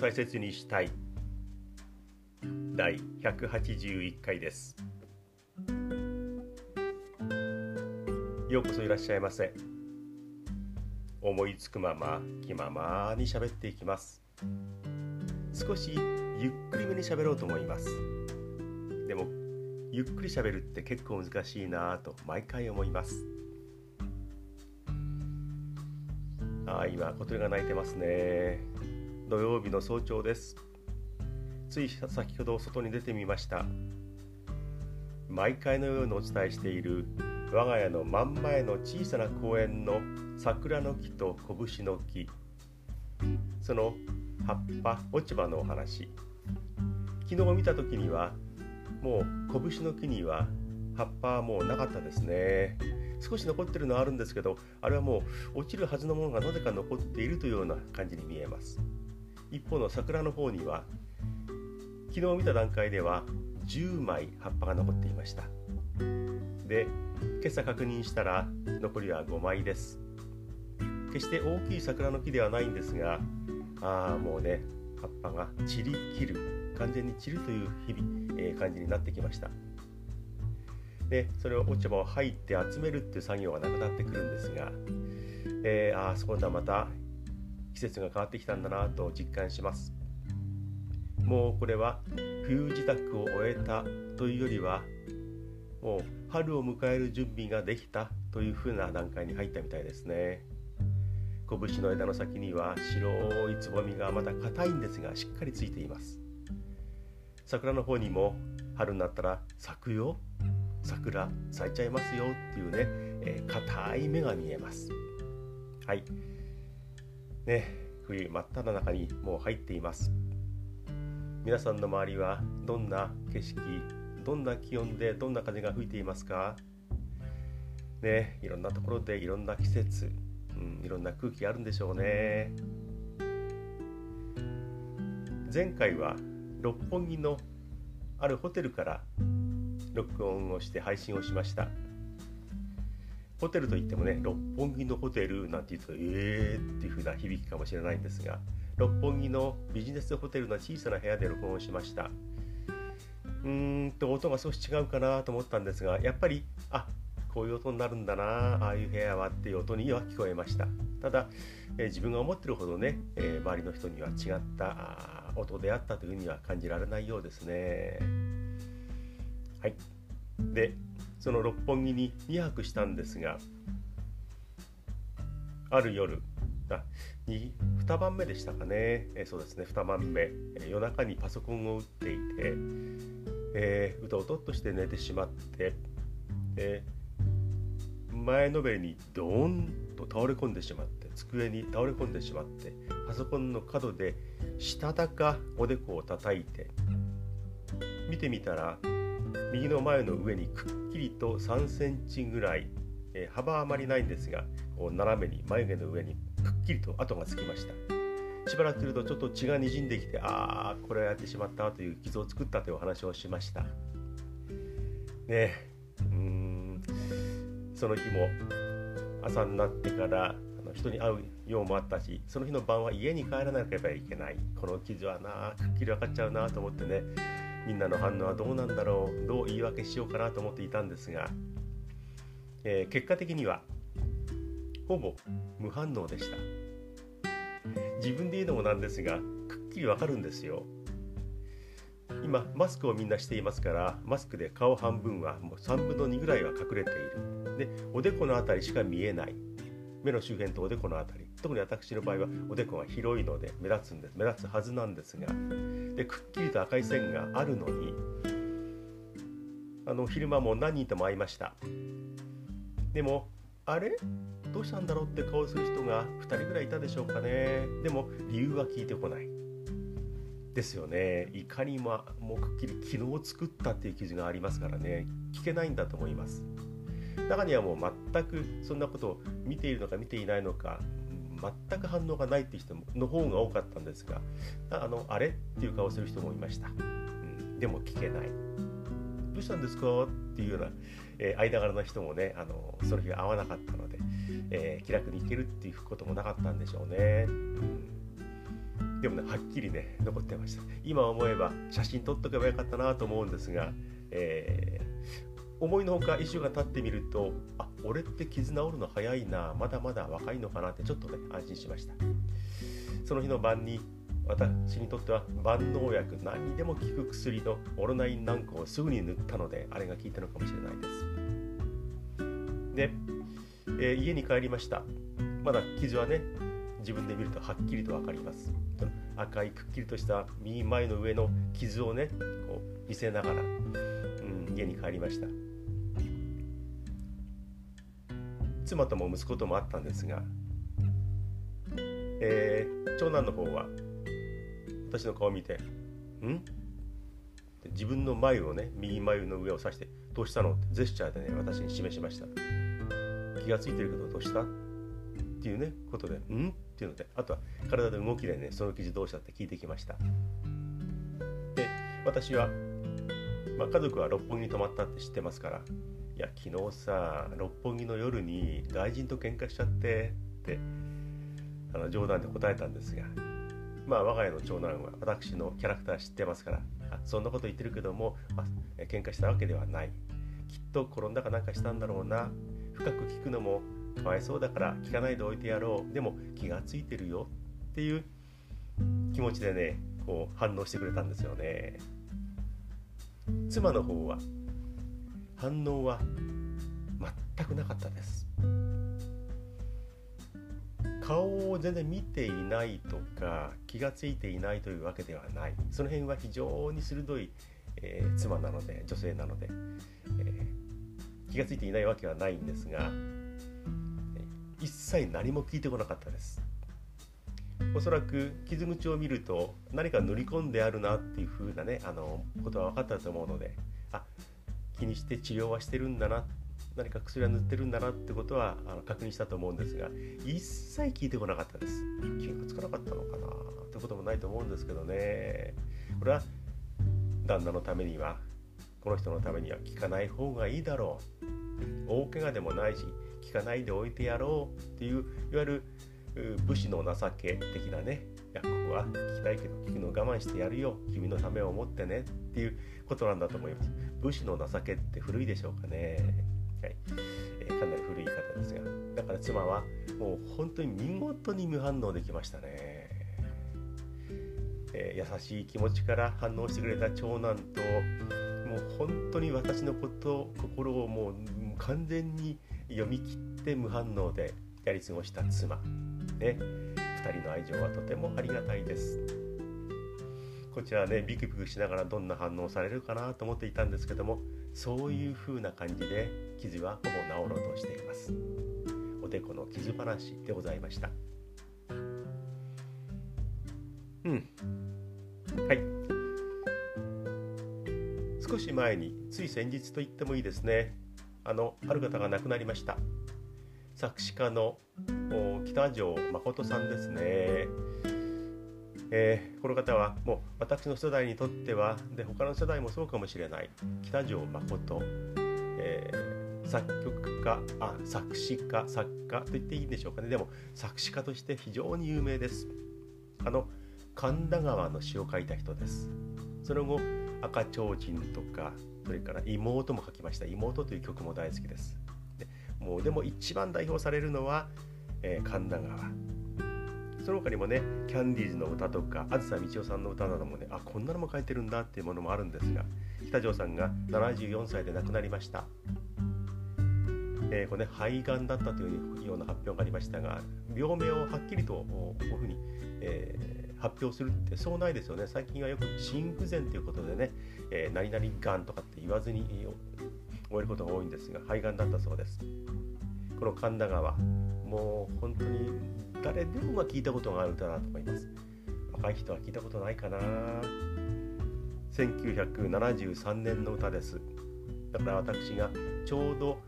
大切にしたい。第181回です。ようこそいらっしゃいませ。思いつくまま気ままに喋っていきます。少しゆっくりめに喋ろうと思います。でもゆっくり喋るって結構難しいなぁと毎回思います。あ今小鳥が鳴いてますね。土曜日の早朝です。つい先ほど外に出てみました。毎回のようにお伝えしている我が家の真ん前の小さな公園の桜の木と拳の木。その葉っぱ落ち葉のお話。昨日見た時にはもう拳の木には葉っぱはもうなかったですね。少し残ってるのはあるんですけどあれはもう落ちるはずのものがなぜか残っているというような感じに見えます。一方の桜の方には昨日見た段階では10枚葉っぱが残っていました。で今朝確認したら残りは5枚です。決して大きい桜の木ではないんですがああもうね葉っぱが散り切る完全に散るという日々、えー、感じになってきました。でそれを落ち葉を入って集めるっていう作業がなくなってくるんですが、えー、ああそこではまた季節が変わってきたんだなと実感します。もうこれは冬支度を終えたというよりはもう春を迎える準備ができたというふうな段階に入ったみたいですね。拳の枝の先には白いつぼみがまだ硬いんですがしっかりついています。桜の方にも春になったら咲くよ。桜咲いちゃいますよっていうね、えー、い芽が見えます。はい。ね冬真っ只中にもう入っています。皆さんの周りはどんな景色どんな気温でどんな風が吹いていますか？ねいろんなところでいろんな季節、うん、いろんな空気あるんでしょうね。前回は六本木のあるホテルから録音をして配信をしました。ホテルといってもね六本木のホテルなんて言うとえーっていう風な響きかもしれないんですが六本木のビジネスホテルの小さな部屋で録音しました。うーんと音が少し違うかなと思ったんですがやっぱりあこういう音になるんだなああいう部屋はっていう音には聞こえました。ただ、えー、自分が思ってるほどね、えー、周りの人には違った音であったというふうには感じられないようですね。はい。でその六本木に2泊したんですがある夜あ 2, 2番目でしたかね、えそうですね2番目、え夜中にパソコンを打っていて、えー、うとうとっとして寝てしまって、え前のめりにドーンと倒れ込んでしまって机に倒れ込んでしまってパソコンの角でしたたかおでこを叩いて見てみたら右の前の上にくっきりと3センチぐらい、えー、幅あまりないんですがこう斜めに眉毛の上にくっきりと跡がつきました。しばらくするとちょっと血がにじんできてああこれはやってしまったという傷を作ったというお話をしました。ねうん。その日も朝になってから人に会うようもあったしその日の晩は家に帰らなければいけない。この記事はなくっきり分かっちゃうなと思ってねみんなの反応はどうなんだろうどう言い訳しようかなと思っていたんですが、えー、結果的にはほぼ無反応でした。自分で言うのもなんですがくっきりわかるんですよ。今マスクをみんなしていますからマスクで顔半分はもう3分の2ぐらいは隠れている。でおでこの辺りしか見えない。目の周辺とおでこの辺り。特に私の場合はおでこが広いので目立つんです目立つはずなんですがでくっきりと赤い線があるのにあの昼間も何人とも会いました。でもあれ？どうしたんだろうって顔する人が2人ぐらいいたでしょうかね。でも理由は聞いてこない。ですよね。いかにももうくっきり昨日作ったっていう記事がありますからね。聞けないんだと思います。中にはもう全くそんなことを見ているのか見ていないのか全く反応がないっていう人の方が多かったんですがあのあれっていう顔する人もいました、うん、でも聞けない。どうしたんですかっていうような、えー、間柄の人もねあのその日は会わなかったので、えー、気楽に行けるっていうこともなかったんでしょうね、うん、でもねはっきりね残ってました。今思えば写真撮っとけばよかったなと思うんですが、えー、思いのほか1週間経ってみるとあ俺って傷治るの早いなまだまだ若いのかなってちょっとね安心しました。その日の晩に私にとっては万能薬何にでも効く薬のオロナイン軟膏をすぐに塗ったのであれが効いたのかもしれないです。で、えー、家に帰りました。まだ傷はね自分で見るとはっきりと分かります。赤いくっきりとした右前の上の傷をねこう見せながら、うん、家に帰りました。妻とも息子ともあったんですが、えー、長男の方は私の顔を見て「ん?」って自分の眉をね右眉の上を指して「どうしたの?」ってジェスチャーでね私に示しました気が付いてるけどどうした？っていうねことで「ん?」っていうのであとは体の動きでねその記事どうした？って聞いてきましたで私は、まあ、家族は六本木に泊まったって知ってますからいや昨日さ六本木の夜に外人と喧嘩しちゃってってあの冗談で答えたんですがまあ我が家の長男は私のキャラクター知ってますからそんなこと言ってるけども、まあ、喧嘩したわけではない。きっと転んだかなんかしたんだろうな。深く聞くのもかわいそうだから聞かないでおいてやろう。でも気がついてるよ。っていう気持ちでねこう反応してくれたんですよね。妻の方は反応は全くなかったです。顔を全然見ていないとか気が付いていないというわけではない。その辺は非常に鋭い、えー、妻なので女性なので、えー、気が付いていないわけはないんですが一切何も聞いてこなかったです。おそらく傷口を見ると何か塗り込んであるなっていう風なねあのことは分かったと思うので気にして治療はしてるんだな何か薬は塗ってるんだなってことはあの確認したと思うんですが一切聞いてこなかったです。気がつかなかったのかなってこともないと思うんですけどね。これは旦那のためにはこの人のためには聞かない方がいいだろう。大怪我でもないし聞かないでおいてやろうっていういわゆる武士の情け的なねやここは聞きたいけど聞くの我慢してやるよ。君のためを思ってね。っていうことなんだと思います。武士の情けって古いでしょうかね。はい。えー、かなり古い言い方ですが。だから妻はもう本当に見事に無反応できましたね、えー、優しい気持ちから反応してくれた長男ともう本当に私のこと心をもう完全に読み切って無反応でやり過ごした妻。ね。人の愛情はとてもありがたいです。こちらねビクビクしながらどんな反応されるかなと思っていたんですけどもそういう風な感じで傷はほぼ治ろうとしています。おでこの傷話でございました。うん。はい。少し前につい先日と言ってもいいですね。あのある方が亡くなりました。作詞家の北条誠さんですね。えー、この方はもう私の世代にとってはで他の世代もそうかもしれない北条誠、えー、作曲家あ作詞家作家と言っていいんでしょうかね。でも作詞家として非常に有名です。あの神田川の詩を書いた人です。その後赤ちょうちんとかそれから妹も書きました。妹という曲も大好きです。もうでも一番代表されるのは、えー、神田川その他にもねキャンディーズの歌とかあずさみちおさんの歌などもねあこんなのも書いてるんだっていうものもあるんですが北条さんが74歳で亡くなりました。えー、これね肺がんだったというような発表がありましたが病名をはっきりとこういうふうに、えー、発表するってそうないですよね最近はよく心不全ということでね、えー、何々がんとかって言わずに終えることが多いんですが肺がんだったそうです。この神田川もう本当に誰でもが聞いたことがある歌だと思います。若い人は聞いたことないかな。1973年の歌です。だから私がちょうど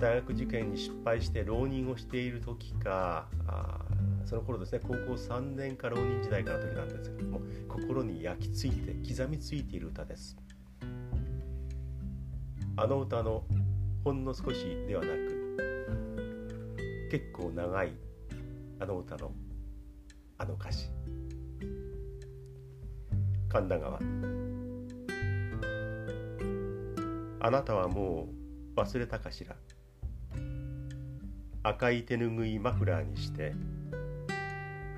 大学受験に失敗して浪人をしている時かあその頃ですね高校3年か浪人時代からの時なんですけども心に焼き付いて刻みついている歌です。あの歌のほんの少しではなく結構長いあの歌のあの歌詞。神田川。あなたはもう忘れたかしら。赤い手ぬぐいマフラーにして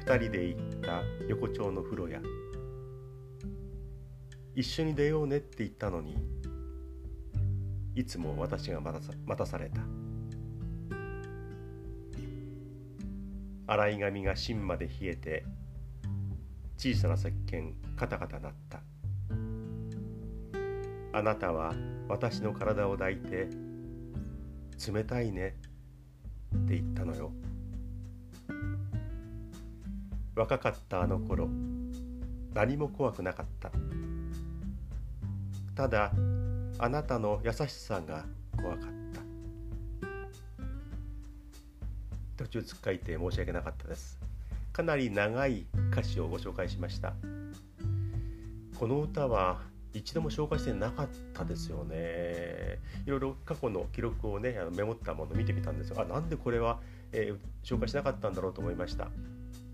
二人で行った横丁の風呂屋。一緒に出ようねって言ったのにいつも私が待たさ待たされた。洗い髪が芯まで冷えて小さな石鹸カタカタ鳴った。あなたは私の体を抱いて冷たいねって言ったのよ。若かったあの頃何も怖くなかった。ただあなたの優しさが怖かった。途中つっかいて申し訳なかったです。かなり長い歌詞をご紹介しました。この歌は一度も紹介してなかったですよね。いろいろ過去の記録をねあのメモったものを見てみたんですがあなんでこれは、えー、紹介しなかったんだろうと思いました。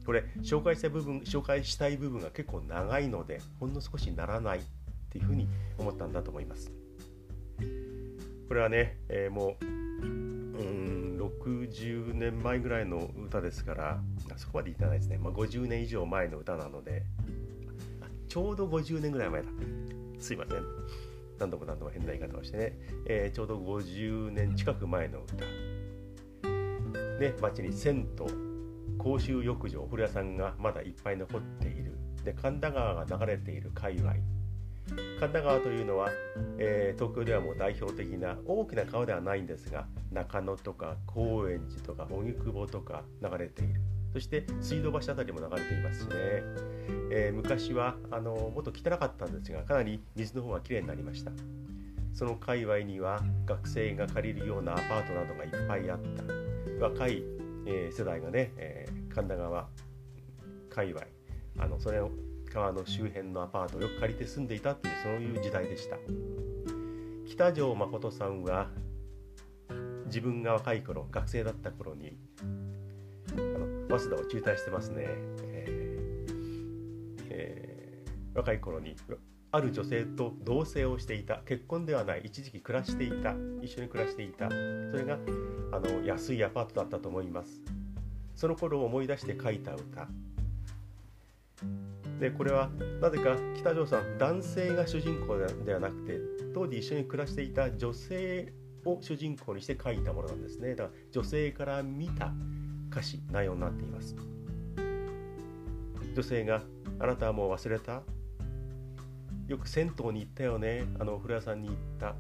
これ紹介した部分紹介したい部分が結構長いのでほんの少しならないっていうふうに思ったんだと思います。これはね、えー、もううん60年前ぐらいの歌ですからそこまで言ってないですね、まあ、50年以上前の歌なのでちょうど50年ぐらい前だ。すいません。何度も何度も変な言い方をしてね、えー、ちょうど50年近く前の歌。ね街に銭湯公衆浴場お風呂屋さんがまだいっぱい残っている。で神田川が流れている界隈。神田川というのは、えー、東京ではもう代表的な大きな川ではないんですが中野とか高円寺とか荻窪とか流れている。そして水道橋あたりも流れていますしね、えー、昔はあのもっと汚かったんですがかなり水の方がきれいになりました。その界隈には学生が借りるようなアパートなどがいっぱいあった。若い、えー、世代がね、え、神田川界隈あのそれを川の周辺のアパートをよく借りて住んでいたっていうそういう時代でした。北条誠さんは自分が若い頃学生だった頃にあの早稲田を中退してますね、えーえー、若い頃にある女性と同棲をしていた。結婚ではない一時期暮らしていた。一緒に暮らしていた。それがあの安いアパートだったと思います。その頃を思い出して書いた歌。でこれはなぜか北条さん男性が主人公ではなくて当時一緒に暮らしていた女性を主人公にして書いたものなんですね。だから女性から見た歌詞内容になっています。女性が「あなたはもう忘れた?」よく銭湯に行ったよね？あのお風呂屋さんに行った。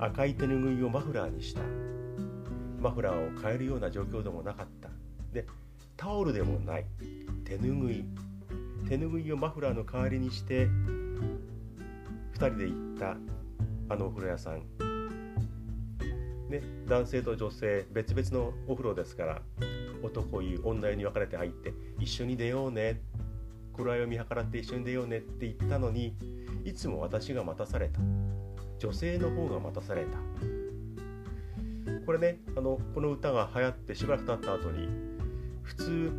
赤い手ぬぐいをマフラーにした。マフラーを変えるような状況でもなかった。でタオルでもない。手ぬぐい手ぬぐいをマフラーの代わりにして2人で行ったあのお風呂屋さん。ね、男性と女性別々のお風呂ですから男湯女湯に分かれて入って一緒に出ようね。頃合いを見計らって一緒に出ようね。って言ったのにいつも私が待たされた。女性の方が待たされた。これねあのこの歌が流行ってしばらく経った後に普通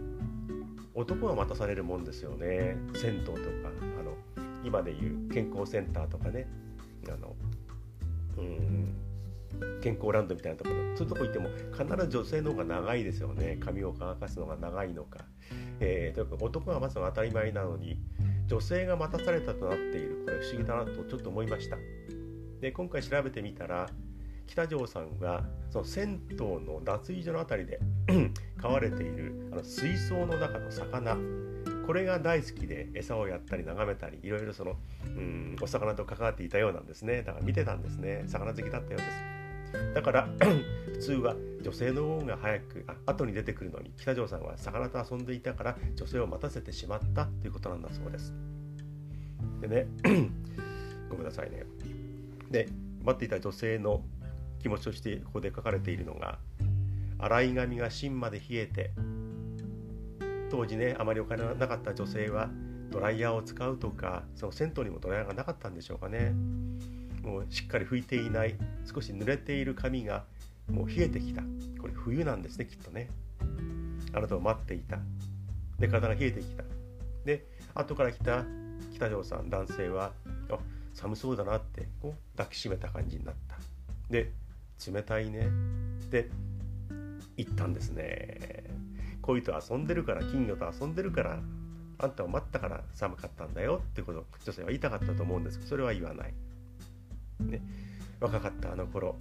男が待たされるもんですよね。銭湯とかあの今でいう健康センターとかね。あのうん健康ランドみたいなところ。そういうとこ行っても必ず女性の方が長いですよね。髪を乾かすのが長いのか、えー、というか男が待つのが当たり前なのに女性が待たされたとなっている。これ不思議だなとちょっと思いました。で今回調べてみたら北条さんがその銭湯の脱衣所の辺りで 飼われているあの水槽の中の魚。これが大好きで餌をやったり眺めたりいろいろそのうんお魚と関わっていたようなんですね。だから見てたんですね。魚好きだったようです。だから 普通は女性の方が早くあ後に出てくるのに北条さんは魚と遊んでいたから女性を待たせてしまったということなんだそうです。でね ごめんなさいね。で待っていた女性の気持ちとしてここで書かれているのが洗い髪が芯まで冷えて当時ねあまりお金がなかった女性はドライヤーを使うとかその銭湯にもドライヤーがなかったんでしょうかね。もうしっかり拭いていない少し濡れている髪がもう冷えてきた。これ冬なんですねきっとね。あなたを待っていた。で体が冷えてきた。で後から来た北条さん男性はあ寒そうだなってこう抱きしめた感じになった。で冷たいね。って言ったんですね。恋と遊んでるから金魚と遊んでるからあんたを待ったから寒かったんだよ。ってこと女性は言いたかったと思うんです。けどそれは言わない、ね、若かったあの頃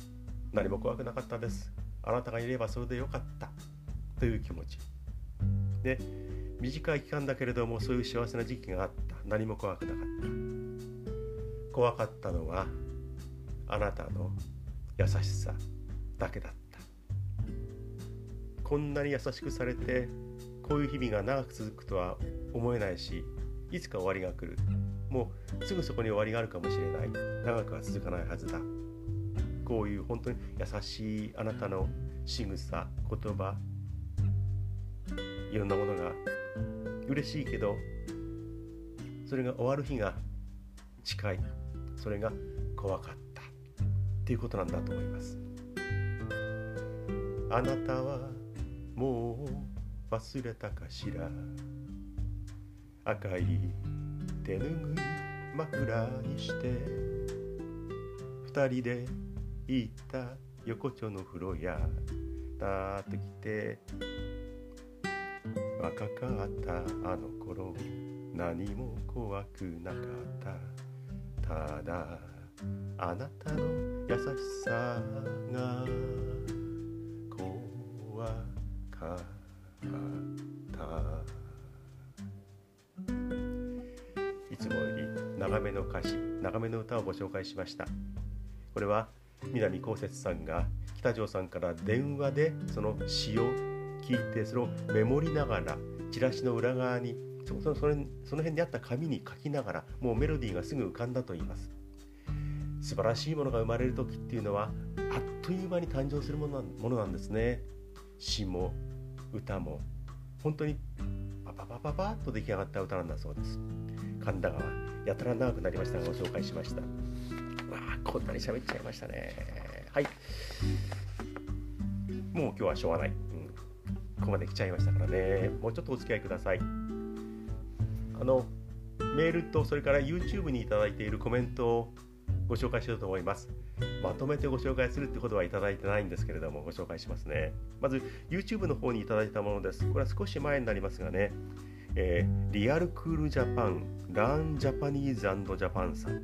何も怖くなかったです。あなたがいればそれでよかった。という気持ち。で短い期間だけれどもそういう幸せな時期があった。何も怖くなかった。怖かったのはあなたの優しさだけだった。こんなに優しくされてこういう日々が長く続くとは思えないしいつか終わりが来る。もうすぐそこに終わりがあるかもしれない。長くは続かないはずだ。こういう本当に優しいあなたの仕草言葉。いろんなものが嬉しいけどそれが終わる日が近い。それが怖かった。っていうことなんだと思います。あなたはもう忘れたかしら。赤い手ぬぐい枕にして。二人で行った横丁の風呂やだーってきて。若かったあの頃。何も怖くなかった。ただあなたの優しさが怖かった。いつもより長めの歌詞長めの歌をご紹介しました。これは南こうせつさんが北条さんから電話でその詩を聞いてそれをメモりながらチラシの裏側にそのそのその辺にあった紙に書きながらもうメロディーがすぐ浮かんだと言います。素晴らしいものが生まれる時っていうのはあっという間に誕生するものものなんですね。詩も歌も本当にパパパパパッと出来上がった歌なんだそうです。神田川やたら長くなりましたがご紹介しました。わあこんなに喋っちゃいましたね。はい。もう今日はしょうがない、うん、ここまで来ちゃいましたからね。もうちょっとお付き合いください。あのメールとそれから YouTube にいいているコメントをご紹介しようと思います。まとめてご紹介するってことはいただいてないんですけれども、ご紹介しますね。まず、YouTube の方にいただいたものです。これは少し前になりますがね、えー、リアルクールジャパン、ランジャパニーズジャパンさん。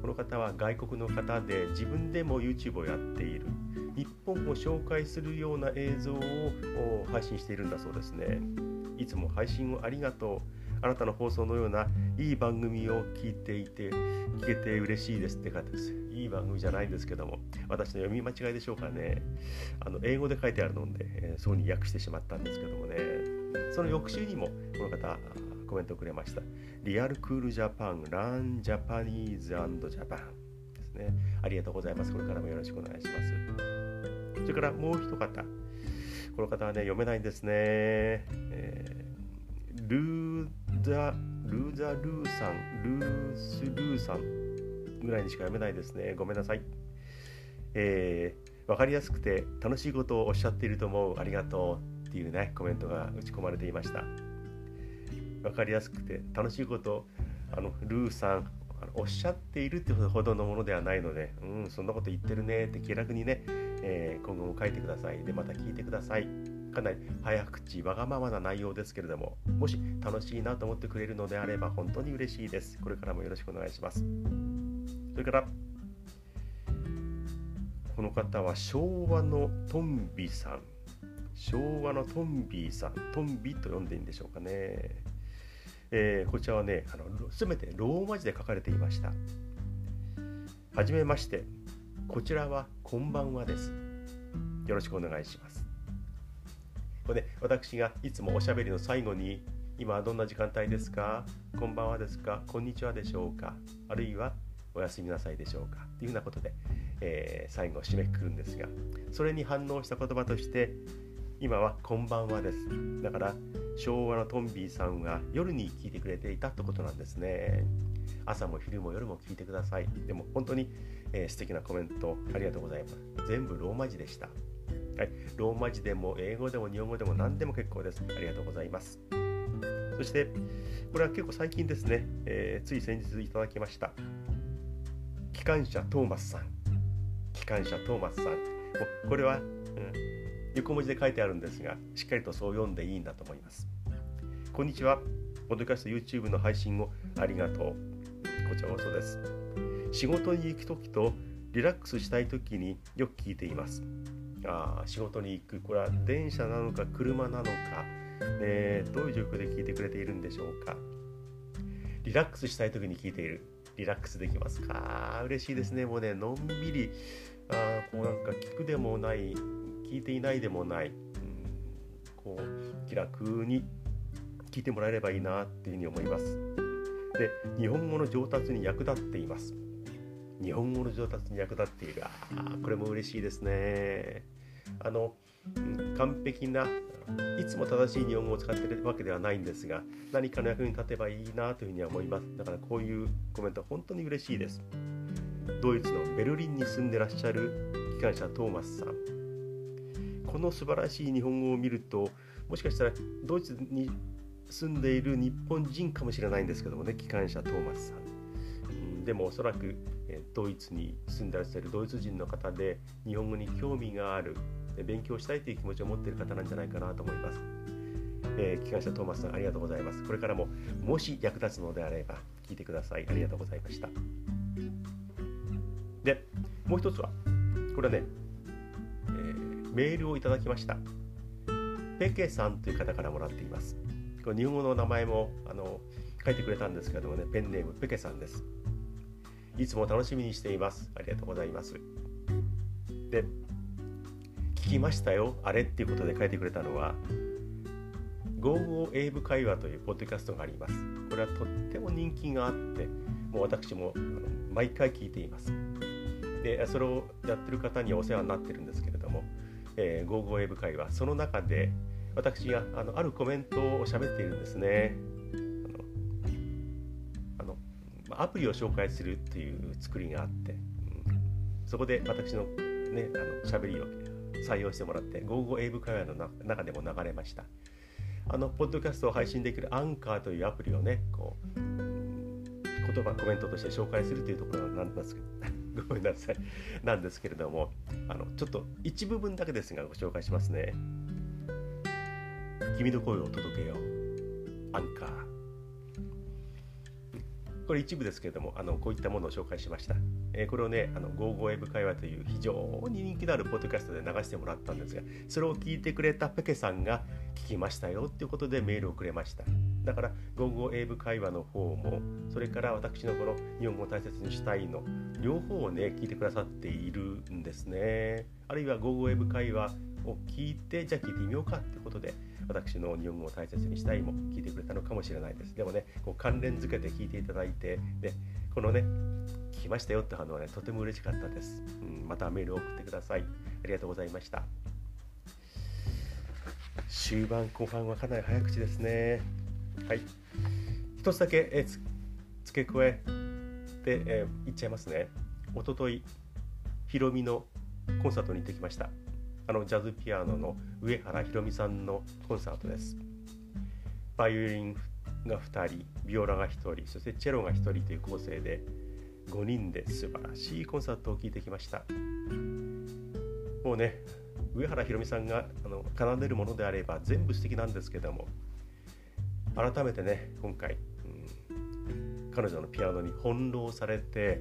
この方は外国の方で自分でも YouTube をやっている。日本を紹介するような映像を配信しているんだそうですね。いつも配信をありがとう。あなたの放送のようないい番組を聞いていて聞けて嬉しいですって方です。いい番組じゃないんですけども私の読み間違いでしょうかね。あの英語で書いてあるので、えー、そうに訳してしまったんですけどもね。その翌週にもこの方コメントをくれました。リアルクールジャパンランジャパニーズジャパンですね。ありがとうございます。これからもよろしくお願いします。それからもう一方この方はね読めないんですね、えー、ルーザ・ルーザ・ルーさん、ルース・ルーさんぐらいにしか読めないですね。ごめんなさい。えー、分かりやすくて楽しいことをおっしゃっていると思う。ありがとうっていうね、コメントが打ち込まれていました。分かりやすくて楽しいことあのルーさんおっしゃっているってほどのものではないので、うん、そんなこと言ってるねって気楽にね、えー、今後も書いてください。で、また聞いてください。かなり早口わがままな内容ですけれどももし楽しいなと思ってくれるのであれば本当に嬉しいです。これからもよろしくお願いします。それからこの方は昭和のトンビさん。昭和のトンビさん。トンビと呼んでいいんでしょうかね、えー、こちらはねあの全てローマ字で書かれていました。はじめまして。こちらはこんばんはです。よろしくお願いします。これで私がいつもおしゃべりの最後に今どんな時間帯ですか？こんばんはですか？こんにちはでしょうか？あるいはおやすみなさいでしょうか？というようなことで、えー、最後締めくくるんですがそれに反応した言葉として今はこんばんはです。だから昭和のトンビーさんは夜に聞いてくれていたってことなんですね。朝も昼も夜も聞いてください。でも本当に、えー、素敵なコメントありがとうございます。全部ローマ字でした。はい、ローマ字でも英語でも日本語でも何でも結構です。ありがとうございます。そしてこれは結構最近ですね、えー、つい先日いただきました。機関車トーマスさん。機関車トーマスさん。これは、うん、横文字で書いてあるんですがしっかりとそう読んでいいんだと思います。こんにちは。ポッドキャスト YouTube の配信をありがとう。こちらこそです。仕事に行く時とリラックスしたい時によく聞いています。あ仕事に行くこれは電車なのか車なのか、ね、どういう状況で聞いてくれているんでしょうか。リラックスしたい時に聞いている。リラックスできますか。嬉しいですね。もうねのんびりあこうなんか聞くでもない聞いていないでもない、うん、こう気楽に聞いてもらえればいいなっていうふうに思います。で日本語の上達に役立っています。日本語の上達に役立っている。あこれも嬉しいですね。あの完璧ないつも正しい日本語を使ってるわけではないんですが何かの役に立てばいいなというふうには思います。だからこういうコメントは本当に嬉しいです。ドイツのベルリンに住んでらっしゃる機関車トーマスさん。この素晴らしい日本語を見るともしかしたらドイツに住んでいる日本人かもしれないんですけどもね機関車トーマスさん、でもおそらくドイツに住んでらっしゃるドイツ人の方で日本語に興味がある勉強したいという気持ちを持っている方なんじゃないかなと思います。えー、機関車トーマスさんありがとうございます。これからももし役立つのであれば聞いてください。ありがとうございました。で、もう一つは、これはね、えー、メールをいただきました。ペケさんという方からもらっています。これ日本語の名前もあの書いてくれたんですけどもね、ペンネームペケさんです。いつも楽しみにしています。ありがとうございます。で、聞きましたよ、あれっていうことで書いてくれたのは、55英語会話というポッドキャストがあります。これはとっても人気があって、もう私も毎回聞いています。で、それをやってる方にお世話になってるんですけれども、えー、55英語会話、その中で私があのあるコメントを喋っているんですね。あのアプリを紹介するっていう作りがあって、うん、そこで私のね、あの喋りを採用してもらって、55英語会話の中でも流れました。あの、ポッドキャストを配信できるアンカーというアプリをね、こう、言葉、コメントとして紹介するというところなんですけど、ごめんなさい。なんですけれども、あの、ちょっと一部分だけですがご紹介しますね。君の声を届けよう。アンカー。これ一部ですけれども、あのこういったものを紹介しました。えー、これをね、あの GoGo エブ会話という非常に人気のあるポッドキャストで流してもらったんですが、それを聞いてくれたペケさんが聞きましたよっていうことでメールをくれました。だから GoGo 英語会話の方も、それから私のこの日本語を大切にしたいの、両方をね、聞いてくださっているんですね。あるいは GoGo 英語会話を聞いて、じゃあ聞いてみようかってことで、私の日本語を大切にしたいも聞いてくれたのかもしれないです。でもね、こう関連づけて聞いていただいて、で、このね、聞きましたよって反応はね、とても嬉しかったです。うん、またメールを送ってください。ありがとうございました。終盤後半はかなり早口ですね。はい。一つだけえ付け加えて、えー、言っちゃいますね。おととい、ヒロミのコンサートに行ってきました。あのジャズピアノの上原ひろみさんのコンサートです。バイオリンが2人、ビオラが1人、そしてチェロが1人という構成で5人で素晴らしいコンサートを聴いてきました。もうね、上原ひろみさんがあの奏でるものであれば全部素敵なんですけども、改めてね、今回、うん、彼女のピアノに翻弄されて、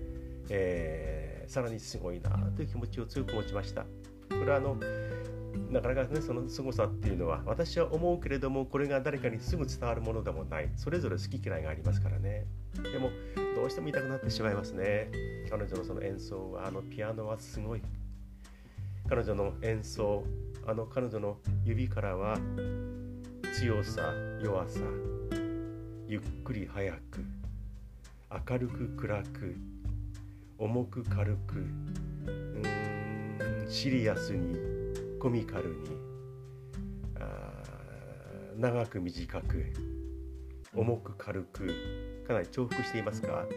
えー、さらにすごいなという気持ちを強く持ちました。これはあのなかなかねその凄さっていうのは私は思うけれどもこれが誰かにすぐ伝わるものでもない。それぞれ好き嫌いがありますからね。でもどうしても痛くなってしまいますね。彼女のその演奏はあのピアノはすごい。彼女の演奏あの彼女の指からは強さ弱さ。ゆっくり速く明るく暗く重く軽くうんシリアスにコミカルに長く短く重く軽くかなり重複していますが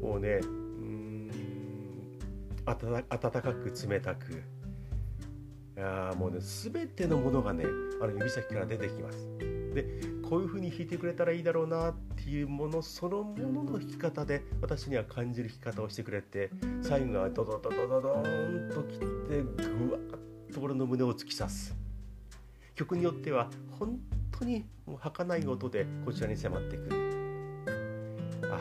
もうねうん温かく冷たくあもうね全てのものがねあの指先から出てきます。でこういうふうに弾いてくれたらいいだろうなっていうものそのものの弾き方で私には感じる弾き方をしてくれて最後はドドドドドーンと切ってぐわっと俺の胸を突き刺す。曲によっては本当にもう儚い音でこちらに迫ってくる。あ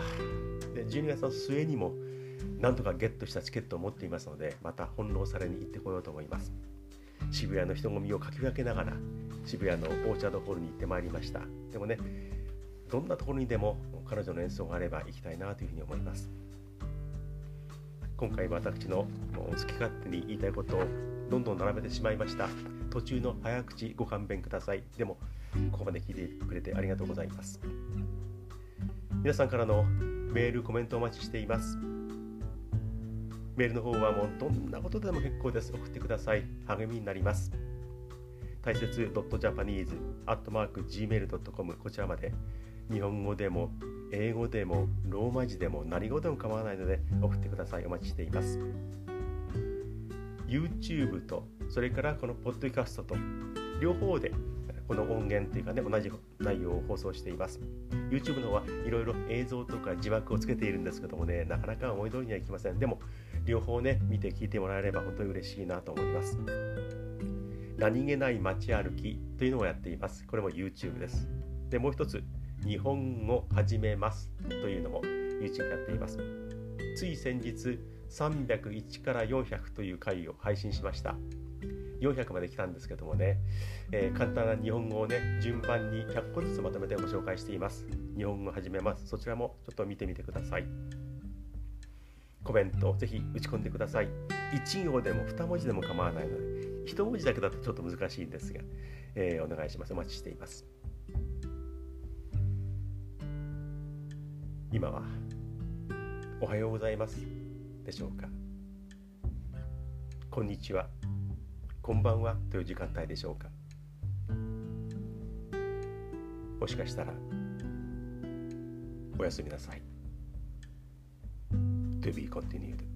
で12月の末にもなんとかゲットしたチケットを持っていますのでまた翻弄されに行ってこようと思います。渋谷の人混みをかき分けながら渋谷のオーチャードホールに行ってまいりました。でもねどんなところにでも彼女の演奏があれば行きたいなというふうに思います。今回私の好き勝手に言いたいことをどんどん並べてしまいました。途中の早口ご勘弁ください。でもここまで聞いてくれてありがとうございます。皆さんからのメールコメントお待ちしています。メールの方はもうどんなことでも結構です。送ってください。励みになります。大切 .japanese.gmail.com こちらまで。日本語でも英語でもローマ字でも何語でも構わないので送ってください。お待ちしています。YouTube とそれからこのポッドキャストと両方でこの音源というかね同じ内容を放送しています。YouTube の方はいろいろ映像とか字幕をつけているんですけどもねなかなか思い通りにはいきません。でも両方ね見て聞いてもらえれば本当に嬉しいなと思います。何気ない街歩きというのをやっています。これも YouTube です。でもう一つ日本語始めますというのも YouTube やっています。つい先日301から400という回を配信しました。400まで来たんですけどもね、えー、簡単な日本語をね順番に100個ずつまとめてご紹介しています。日本語始めます。そちらもちょっと見てみてください。コメントぜひ打ち込んでください。1行でも2文字でも構わないので1文字だけだとちょっと難しいんですが、えー、お願いします。お待ちしています。今はおはようございます。でしょうか？こんにちは。こんばんは。という時間帯でしょうか？もしかしたらおやすみなさい。To be continued